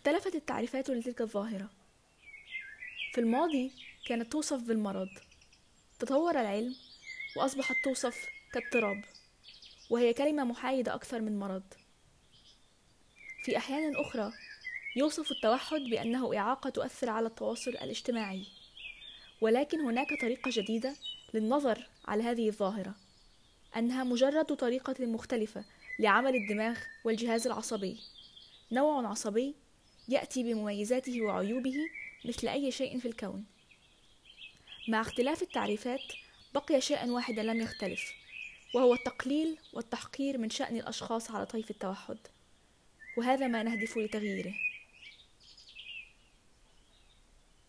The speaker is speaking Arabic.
اختلفت التعريفات لتلك الظاهرة. في الماضي كانت توصف بالمرض. تطور العلم وأصبحت توصف كاضطراب وهي كلمة محايدة أكثر من مرض. في أحيان أخرى يوصف التوحد بأنه إعاقة تؤثر على التواصل الاجتماعي ولكن هناك طريقة جديدة للنظر على هذه الظاهرة أنها مجرد طريقة مختلفة لعمل الدماغ والجهاز العصبي. نوع عصبي يأتي بمميزاته وعيوبه مثل أي شيء في الكون. مع اختلاف التعريفات بقي شيء واحدا لم يختلف وهو التقليل والتحقير من شأن الأشخاص على طيف التوحد وهذا ما نهدف لتغييره.